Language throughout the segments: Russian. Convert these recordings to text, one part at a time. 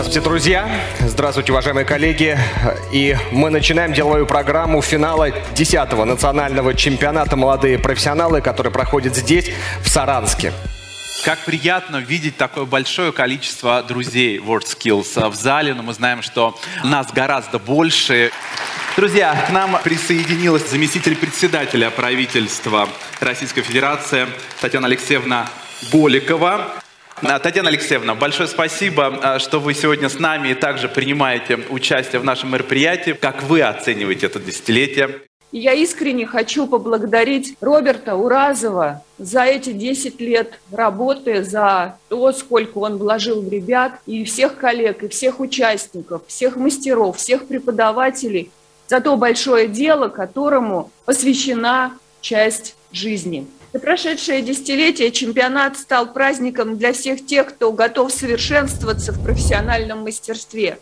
Здравствуйте, друзья! Здравствуйте, уважаемые коллеги! И мы начинаем деловую программу финала 10-го национального чемпионата «Молодые профессионалы», который проходит здесь, в Саранске. Как приятно видеть такое большое количество друзей WorldSkills в зале, но мы знаем, что нас гораздо больше. Друзья, к нам присоединилась заместитель председателя правительства Российской Федерации Татьяна Алексеевна Голикова. А, Татьяна Алексеевна, большое спасибо, а, что вы сегодня с нами и также принимаете участие в нашем мероприятии. Как вы оцениваете это десятилетие? Я искренне хочу поблагодарить Роберта Уразова за эти 10 лет работы, за то, сколько он вложил в ребят, и всех коллег, и всех участников, всех мастеров, всех преподавателей, за то большое дело, которому посвящена часть жизни. За прошедшее десятилетие чемпионат стал праздником для всех тех, кто готов совершенствоваться в профессиональном мастерстве.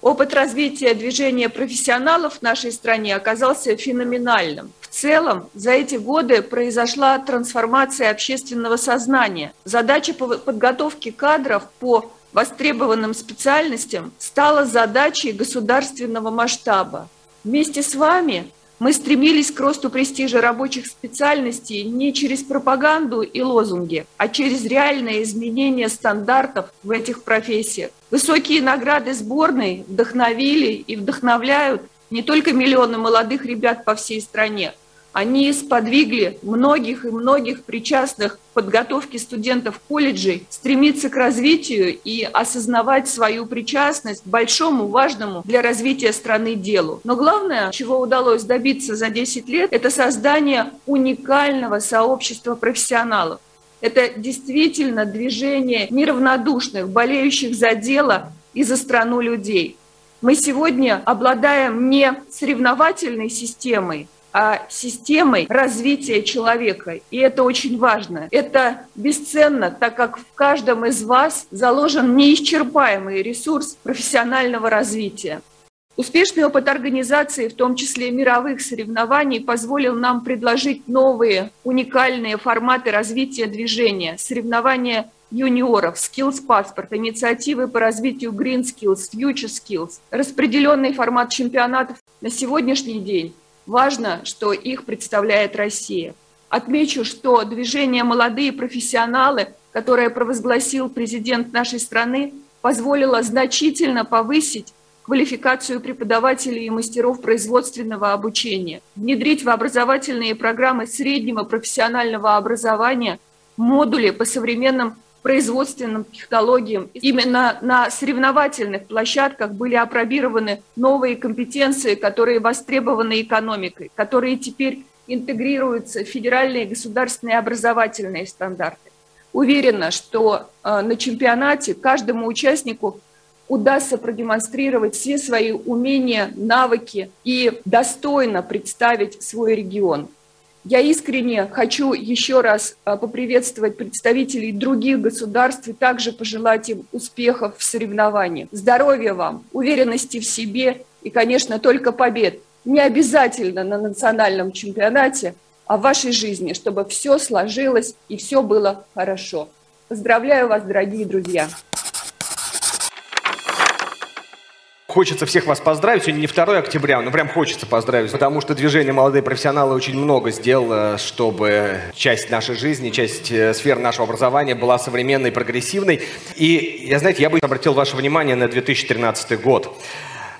Опыт развития движения профессионалов в нашей стране оказался феноменальным. В целом, за эти годы произошла трансформация общественного сознания. Задача подготовки кадров по востребованным специальностям стала задачей государственного масштаба. Вместе с вами мы стремились к росту престижа рабочих специальностей не через пропаганду и лозунги, а через реальное изменение стандартов в этих профессиях. Высокие награды сборной вдохновили и вдохновляют не только миллионы молодых ребят по всей стране, они сподвигли многих и многих причастных к подготовке студентов колледжей стремиться к развитию и осознавать свою причастность к большому, важному для развития страны делу. Но главное, чего удалось добиться за 10 лет, это создание уникального сообщества профессионалов. Это действительно движение неравнодушных, болеющих за дело и за страну людей. Мы сегодня обладаем не соревновательной системой, а системой развития человека. И это очень важно. Это бесценно, так как в каждом из вас заложен неисчерпаемый ресурс профессионального развития. Успешный опыт организации, в том числе мировых соревнований, позволил нам предложить новые уникальные форматы развития движения, соревнования юниоров, Skills паспорт, инициативы по развитию Green Skills, Future Skills, распределенный формат чемпионатов на сегодняшний день Важно, что их представляет Россия. Отмечу, что движение «Молодые профессионалы», которое провозгласил президент нашей страны, позволило значительно повысить квалификацию преподавателей и мастеров производственного обучения, внедрить в образовательные программы среднего профессионального образования модули по современным производственным технологиям. Именно на соревновательных площадках были опробированы новые компетенции, которые востребованы экономикой, которые теперь интегрируются в федеральные государственные образовательные стандарты. Уверена, что э, на чемпионате каждому участнику удастся продемонстрировать все свои умения, навыки и достойно представить свой регион. Я искренне хочу еще раз а, поприветствовать представителей других государств и также пожелать им успехов в соревнованиях. Здоровья вам, уверенности в себе и, конечно, только побед. Не обязательно на национальном чемпионате, а в вашей жизни, чтобы все сложилось и все было хорошо. Поздравляю вас, дорогие друзья! Хочется всех вас поздравить. Сегодня не 2 октября, но прям хочется поздравить, потому что движение «Молодые профессионалы» очень много сделало, чтобы часть нашей жизни, часть э, сфер нашего образования была современной, прогрессивной. И, я знаете, я бы обратил ваше внимание на 2013 год.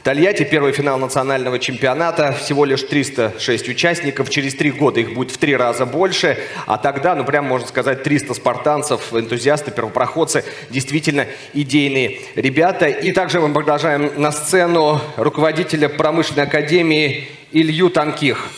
Тольятти, первый финал национального чемпионата, всего лишь 306 участников, через три года их будет в три раза больше, а тогда, ну прям можно сказать, 300 спартанцев, энтузиасты, первопроходцы, действительно идейные ребята. И также мы продолжаем на сцену руководителя промышленной академии Илью Танких.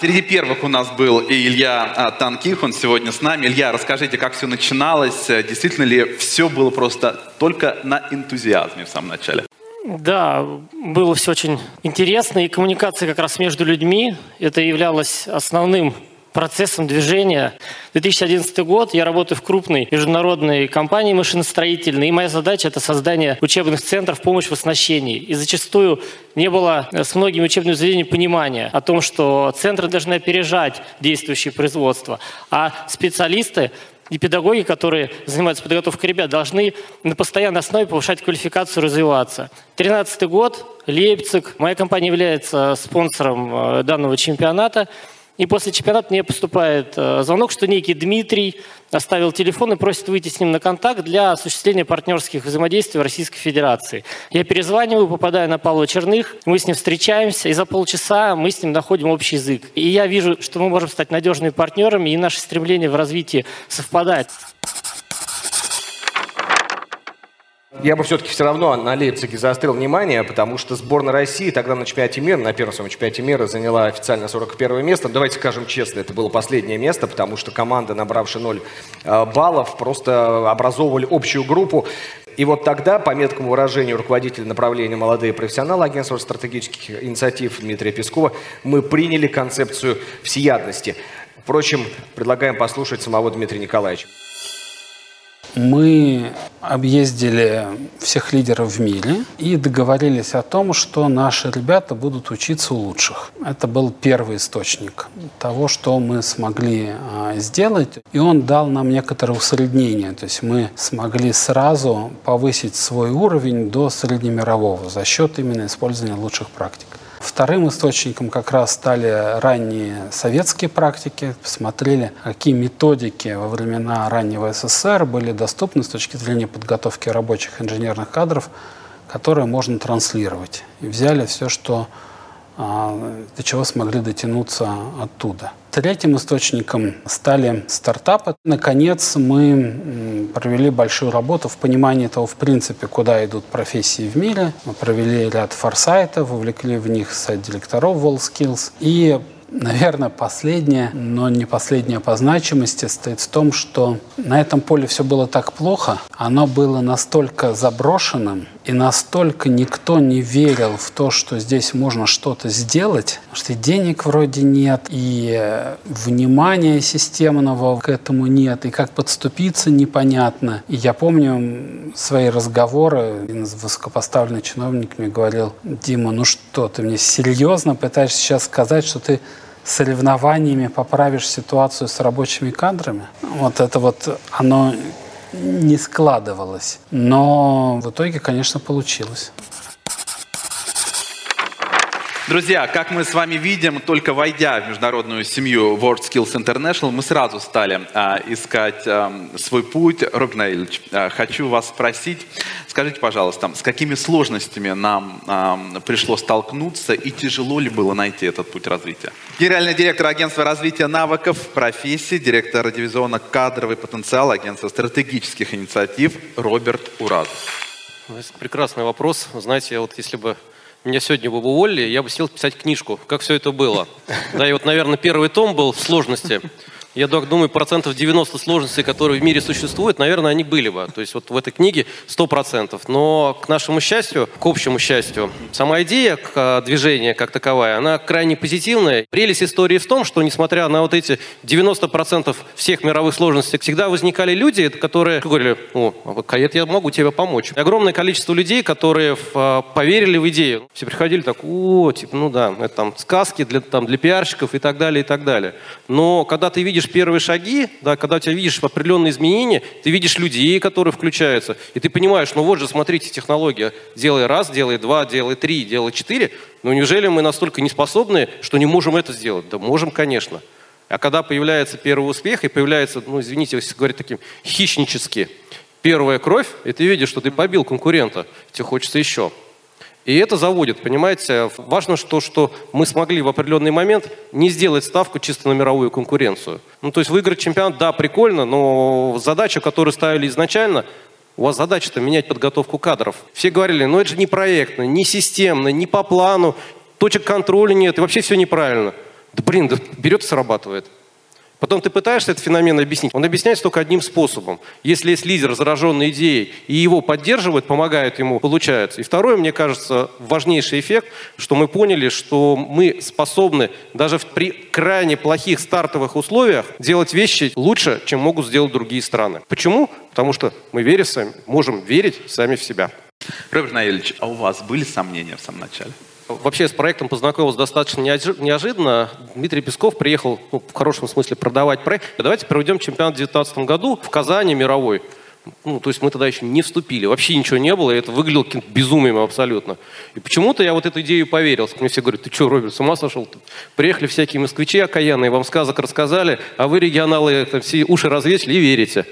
Среди первых у нас был и Илья а, Танких, он сегодня с нами. Илья, расскажите, как все начиналось, действительно ли все было просто только на энтузиазме в самом начале? Да, было все очень интересно, и коммуникация как раз между людьми, это являлось основным процессом движения. 2011 год, я работаю в крупной международной компании машиностроительной, и моя задача – это создание учебных центров помощи в оснащении. И зачастую не было с многими учебными заведениями понимания о том, что центры должны опережать действующее производство, а специалисты И педагоги, которые занимаются подготовкой ребят, должны на постоянной основе повышать квалификацию, развиваться. Тринадцатый год, Лейпциг. Моя компания является спонсором э, данного чемпионата. И после чемпионата мне поступает э, звонок, что некий Дмитрий оставил телефон и просит выйти с ним на контакт для осуществления партнерских взаимодействий в Российской Федерации. Я перезваниваю, попадаю на Павла Черных, мы с ним встречаемся, и за полчаса мы с ним находим общий язык. И я вижу, что мы можем стать надежными партнерами, и наше стремление в развитии совпадает. Я бы все-таки все равно на Лейпциге заострил внимание, потому что сборная России тогда на чемпионате мира, на первом своем чемпионате мира заняла официально 41 место. Давайте скажем честно, это было последнее место, потому что команда, набравшая 0 э, баллов, просто образовывали общую группу. И вот тогда, по меткому выражению руководителя направления «Молодые профессионалы» Агентства стратегических инициатив Дмитрия Пескова, мы приняли концепцию всеядности. Впрочем, предлагаем послушать самого Дмитрия Николаевича. Мы объездили всех лидеров в мире и договорились о том, что наши ребята будут учиться у лучших. Это был первый источник того, что мы смогли а, сделать. И он дал нам некоторое усреднение. То есть мы смогли сразу повысить свой уровень до среднемирового за счет именно использования лучших практик. Вторым источником как раз стали ранние советские практики. Посмотрели, какие методики во времена раннего СССР были доступны с точки зрения подготовки рабочих инженерных кадров, которые можно транслировать. И взяли все, что а, до чего смогли дотянуться оттуда. Третьим источником стали стартапы. Наконец, мы провели большую работу в понимании того, в принципе, куда идут профессии в мире. Мы провели ряд форсайтов, вовлекли в них сайт директоров WorldSkills и Наверное, последнее, но не последнее по значимости, стоит в том, что на этом поле все было так плохо, оно было настолько заброшенным, и настолько никто не верил в то, что здесь можно что-то сделать, что денег вроде нет, и внимания системного к этому нет, и как подступиться непонятно. И я помню свои разговоры, один из высокопоставленных чиновников мне говорил, Дима, ну что, ты мне серьезно пытаешься сейчас сказать, что ты соревнованиями поправишь ситуацию с рабочими кадрами. Вот это вот оно не складывалось. Но в итоге, конечно, получилось. Друзья, как мы с вами видим, только войдя в международную семью World Skills International, мы сразу стали а, искать а, свой путь. Робин Ильич, а, хочу вас спросить, скажите, пожалуйста, с какими сложностями нам а, пришлось столкнуться и тяжело ли было найти этот путь развития? Генеральный директор агентства развития навыков профессии, директор дивизиона кадровый потенциал агентства стратегических инициатив Роберт Уразов. Прекрасный вопрос. Знаете, вот если бы меня сегодня бы уволили, я бы сел писать книжку, как все это было. Да, и вот, наверное, первый том был сложности. Я думаю, процентов 90 сложностей, которые в мире существуют, наверное, они были бы. То есть вот в этой книге 100 процентов. Но к нашему счастью, к общему счастью, сама идея к движения как таковая, она крайне позитивная. Прелесть истории в том, что несмотря на вот эти 90 процентов всех мировых сложностей, всегда возникали люди, которые говорили, о, Кает, я могу тебе помочь. И огромное количество людей, которые в, поверили в идею. Все приходили так, о, типа, ну да, это там сказки для, там, для пиарщиков и так далее, и так далее. Но когда ты видишь видишь первые шаги, да, когда у тебя видишь определенные изменения, ты видишь людей, которые включаются, и ты понимаешь, ну вот же, смотрите, технология, делай раз, делай два, делай три, делай четыре, но неужели мы настолько не способны, что не можем это сделать? Да можем, конечно. А когда появляется первый успех и появляется, ну извините, если говорить таким хищнически, первая кровь, и ты видишь, что ты побил конкурента, тебе хочется еще. И это заводит, понимаете. Важно, что, что мы смогли в определенный момент не сделать ставку чисто на мировую конкуренцию. Ну, то есть выиграть чемпионат, да, прикольно, но задача, которую ставили изначально, у вас задача-то менять подготовку кадров. Все говорили, ну это же не проектно, не системно, не по плану, точек контроля нет, и вообще все неправильно. Да блин, да берет и срабатывает. Потом ты пытаешься этот феномен объяснить. Он объясняется только одним способом. Если есть лидер, зараженный идеей, и его поддерживают, помогают ему, получается. И второе, мне кажется, важнейший эффект, что мы поняли, что мы способны даже при крайне плохих стартовых условиях делать вещи лучше, чем могут сделать другие страны. Почему? Потому что мы верим сами, можем верить сами в себя. Роберт Наилович, а у вас были сомнения в самом начале? Вообще с проектом познакомился достаточно неожиданно. Дмитрий Песков приехал, ну, в хорошем смысле, продавать проект. Давайте проведем чемпионат в 2019 году в Казани мировой. Ну, то есть мы тогда еще не вступили, вообще ничего не было, и это выглядело каким-то безумием абсолютно. И почему-то я вот эту идею поверил. Мне все говорят, ты что, Роберт, с ума сошел? Приехали всякие москвичи окаянные, вам сказок рассказали, а вы, регионалы, там, все уши развесили и верите.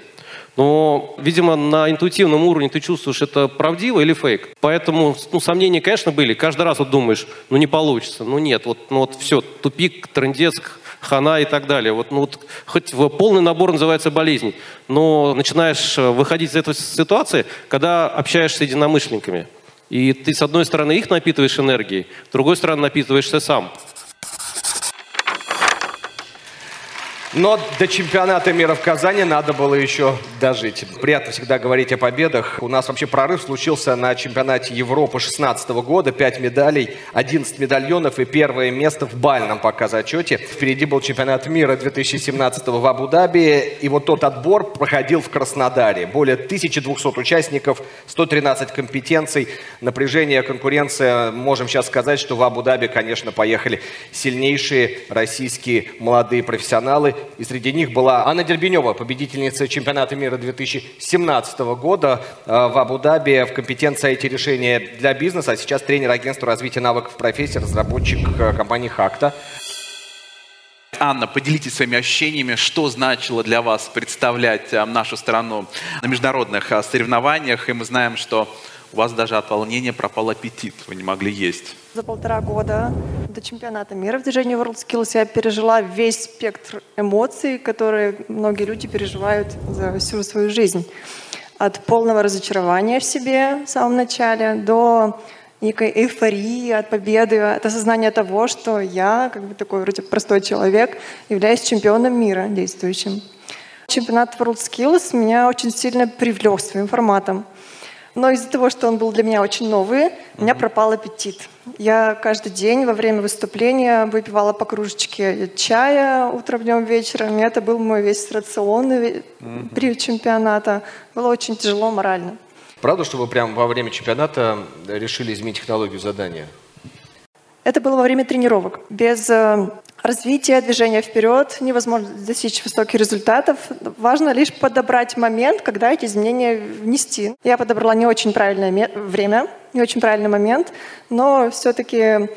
Но, видимо, на интуитивном уровне ты чувствуешь, это правдиво или фейк. Поэтому ну, сомнения, конечно, были. Каждый раз вот думаешь, ну не получится, ну нет, вот, ну, вот все, тупик, трендец, хана и так далее. Вот, ну, вот, хоть полный набор называется болезней, но начинаешь э, выходить из этой ситуации, когда общаешься с единомышленниками. И ты, с одной стороны, их напитываешь энергией, с другой стороны, напитываешься сам. Но до чемпионата мира в Казани надо было еще дожить. Приятно всегда говорить о победах. У нас вообще прорыв случился на чемпионате Европы 16 года. Пять медалей, 11 медальонов и первое место в бальном пока зачете. Впереди был чемпионат мира 2017 в Абу-Даби. И вот тот отбор проходил в Краснодаре. Более 1200 участников, 113 компетенций. Напряжение, конкуренция. Можем сейчас сказать, что в Абу-Даби, конечно, поехали сильнейшие российские молодые профессионалы и среди них была Анна Дербенева, победительница чемпионата мира 2017 года э, в Абу-Даби в компетенции IT-решения для бизнеса, а сейчас тренер агентства развития навыков профессии, разработчик э, компании «Хакта». Анна, поделитесь своими ощущениями, что значило для вас представлять э, нашу страну на международных соревнованиях. И мы знаем, что у вас даже от волнения пропал аппетит, вы не могли есть. За полтора года до чемпионата мира в движении WorldSkills я пережила весь спектр эмоций, которые многие люди переживают за всю свою жизнь. От полного разочарования в себе в самом начале до некой эйфории от победы, от осознания того, что я, как бы такой вроде простой человек, являюсь чемпионом мира действующим. Чемпионат WorldSkills меня очень сильно привлек своим форматом. Но из-за того, что он был для меня очень новый, у меня пропал аппетит. Я каждый день во время выступления выпивала по кружечке чая утром, днем, вечером. И это был мой весь рацион mm-hmm. при чемпионата. Было очень тяжело морально. Правда, что вы прямо во время чемпионата решили изменить технологию задания? Это было во время тренировок. Без э, развития, движения вперед невозможно достичь высоких результатов. Важно лишь подобрать момент, когда эти изменения внести. Я подобрала не очень правильное время, не очень правильный момент, но все-таки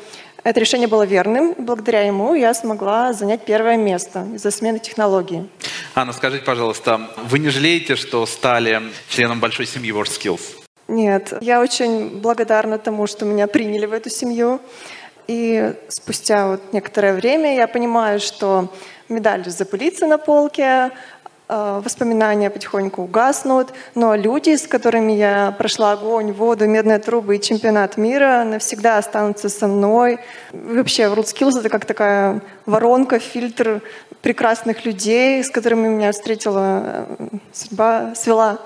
это решение было верным. Благодаря ему я смогла занять первое место из-за смены технологии. Анна, скажите, пожалуйста, вы не жалеете, что стали членом большой семьи WorldSkills? Нет, я очень благодарна тому, что меня приняли в эту семью. И спустя вот некоторое время я понимаю, что медаль запылится на полке, э, воспоминания потихоньку угаснут, но люди, с которыми я прошла огонь, воду, медные трубы и чемпионат мира, навсегда останутся со мной. Вообще, WorldSkills — это как такая воронка, фильтр прекрасных людей, с которыми меня встретила э, судьба, свела.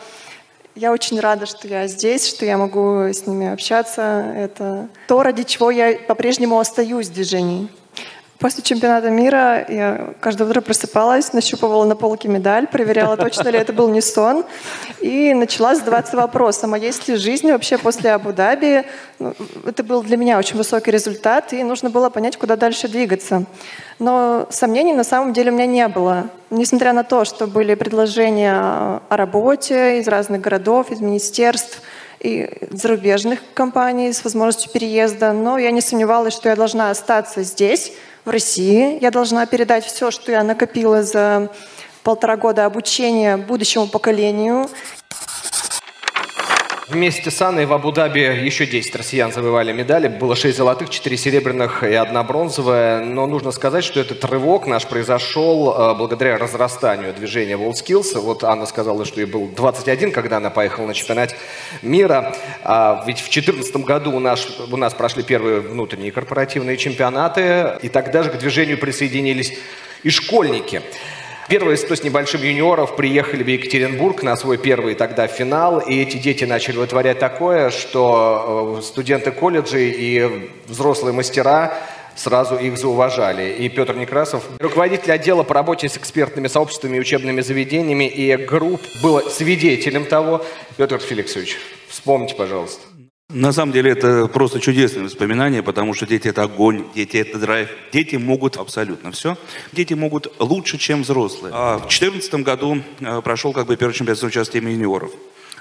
Я очень рада, что я здесь, что я могу с ними общаться. Это то, ради чего я по-прежнему остаюсь в движении. После чемпионата мира я каждое утро просыпалась, нащупывала на полке медаль, проверяла, точно ли это был не сон, и начала задаваться вопросом, а есть ли жизнь вообще после Абу-Даби? Ну, это был для меня очень высокий результат, и нужно было понять, куда дальше двигаться. Но сомнений на самом деле у меня не было. Несмотря на то, что были предложения о работе из разных городов, из министерств, и зарубежных компаний с возможностью переезда, но я не сомневалась, что я должна остаться здесь, в России. Я должна передать все, что я накопила за полтора года обучения будущему поколению. Вместе с Анной в Абу-Даби еще 10 россиян завоевали медали. Было 6 золотых, 4 серебряных и одна бронзовая. Но нужно сказать, что этот рывок наш произошел э, благодаря разрастанию движения WorldSkills. Вот Анна сказала, что ей был 21, когда она поехала на чемпионат мира. А ведь в 2014 году у нас, у нас прошли первые внутренние корпоративные чемпионаты. И тогда же к движению присоединились и школьники. Первые 100 с небольшим юниоров приехали в Екатеринбург на свой первый тогда финал, и эти дети начали вытворять такое, что э, студенты колледжей и взрослые мастера сразу их зауважали. И Петр Некрасов, руководитель отдела по работе с экспертными сообществами и учебными заведениями и групп, был свидетелем того. Петр Феликсович, вспомните, пожалуйста. На самом деле это просто чудесные воспоминания, потому что дети это огонь, дети это драйв. Дети могут абсолютно все. Дети могут лучше, чем взрослые. А в 2014 году э, прошел как бы первый чемпионат с участием юниоров.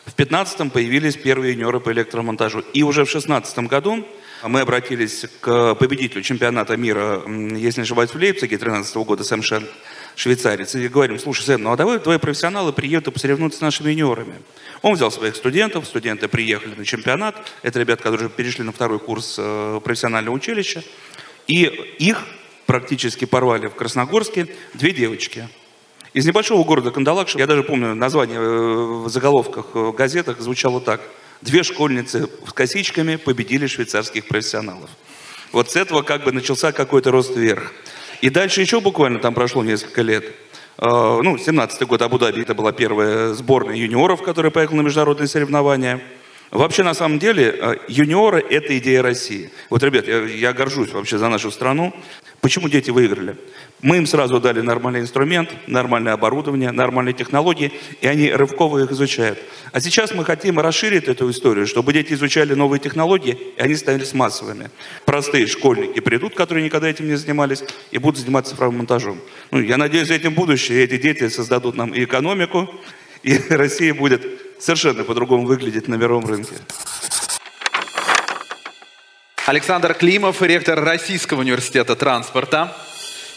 В 2015 появились первые юниоры по электромонтажу. И уже в 2016 году мы обратились к победителю чемпионата мира, если не ошибаюсь, в Лейпциге 2013 года, Сэм Шен, швейцарец, и говорим, слушай, Сэм, ну а давай твои профессионалы приедут и посоревнуются с нашими юниорами. Он взял своих студентов, студенты приехали на чемпионат, это ребята, которые перешли на второй курс э, профессионального училища, и их практически порвали в Красногорске две девочки. Из небольшого города Кандалакша, я даже помню название э, в заголовках э, в газетах звучало так. Две школьницы с косичками победили швейцарских профессионалов. Вот с этого как бы начался какой-то рост вверх. И дальше еще буквально там прошло несколько лет. Э, ну, 17-й год Абу-Даби, это была первая сборная юниоров, которая поехала на международные соревнования. Вообще, на самом деле, э, юниоры – это идея России. Вот, ребят, я, я горжусь вообще за нашу страну. Почему дети выиграли? Мы им сразу дали нормальный инструмент, нормальное оборудование, нормальные технологии, и они рывково их изучают. А сейчас мы хотим расширить эту историю, чтобы дети изучали новые технологии, и они становились массовыми. Простые школьники придут, которые никогда этим не занимались, и будут заниматься цифровым монтажом. Ну, я надеюсь, этим будущее, эти дети создадут нам и экономику, и Россия будет совершенно по-другому выглядеть на мировом рынке. Александр Климов, ректор Российского университета транспорта.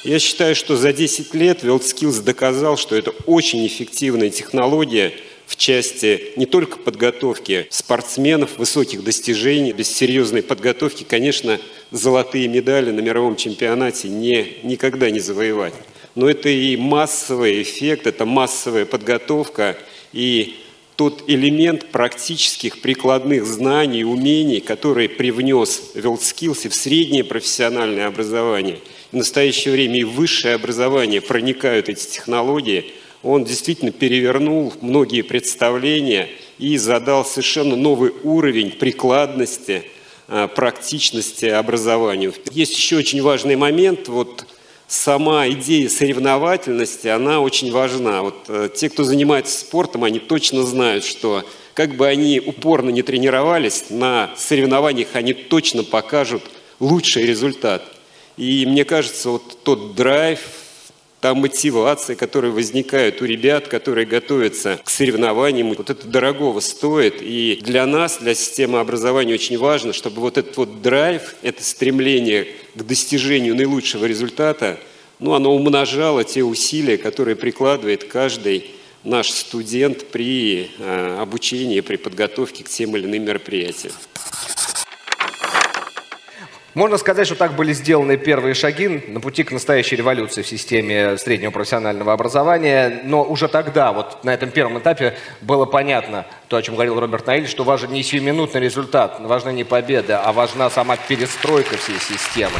Я считаю, что за 10 лет WorldSkills доказал, что это очень эффективная технология в части не только подготовки спортсменов, высоких достижений. Без серьезной подготовки, конечно, золотые медали на мировом чемпионате не, никогда не завоевать. Но это и массовый эффект, это массовая подготовка и тот элемент практических прикладных знаний и умений, который привнес WorldSkills в среднее профессиональное образование – в настоящее время и высшее образование проникают эти технологии, он действительно перевернул многие представления и задал совершенно новый уровень прикладности, а, практичности образования. Есть еще очень важный момент, вот сама идея соревновательности, она очень важна. Вот э, те, кто занимается спортом, они точно знают, что как бы они упорно не тренировались, на соревнованиях они точно покажут лучший результат. И мне кажется, вот тот драйв, та мотивация, которая возникает у ребят, которые готовятся к соревнованиям, вот это дорогого стоит. И для нас, для системы образования очень важно, чтобы вот этот вот драйв, это стремление к достижению наилучшего результата, ну, оно умножало те усилия, которые прикладывает каждый наш студент при э, обучении, при подготовке к тем или иным мероприятиям. Можно сказать, что так были сделаны первые шаги на пути к настоящей революции в системе среднего профессионального образования, но уже тогда, вот на этом первом этапе, было понятно, то, о чем говорил Роберт Наиль, что важен не сиюминутный результат, важна не победа, а важна сама перестройка всей системы.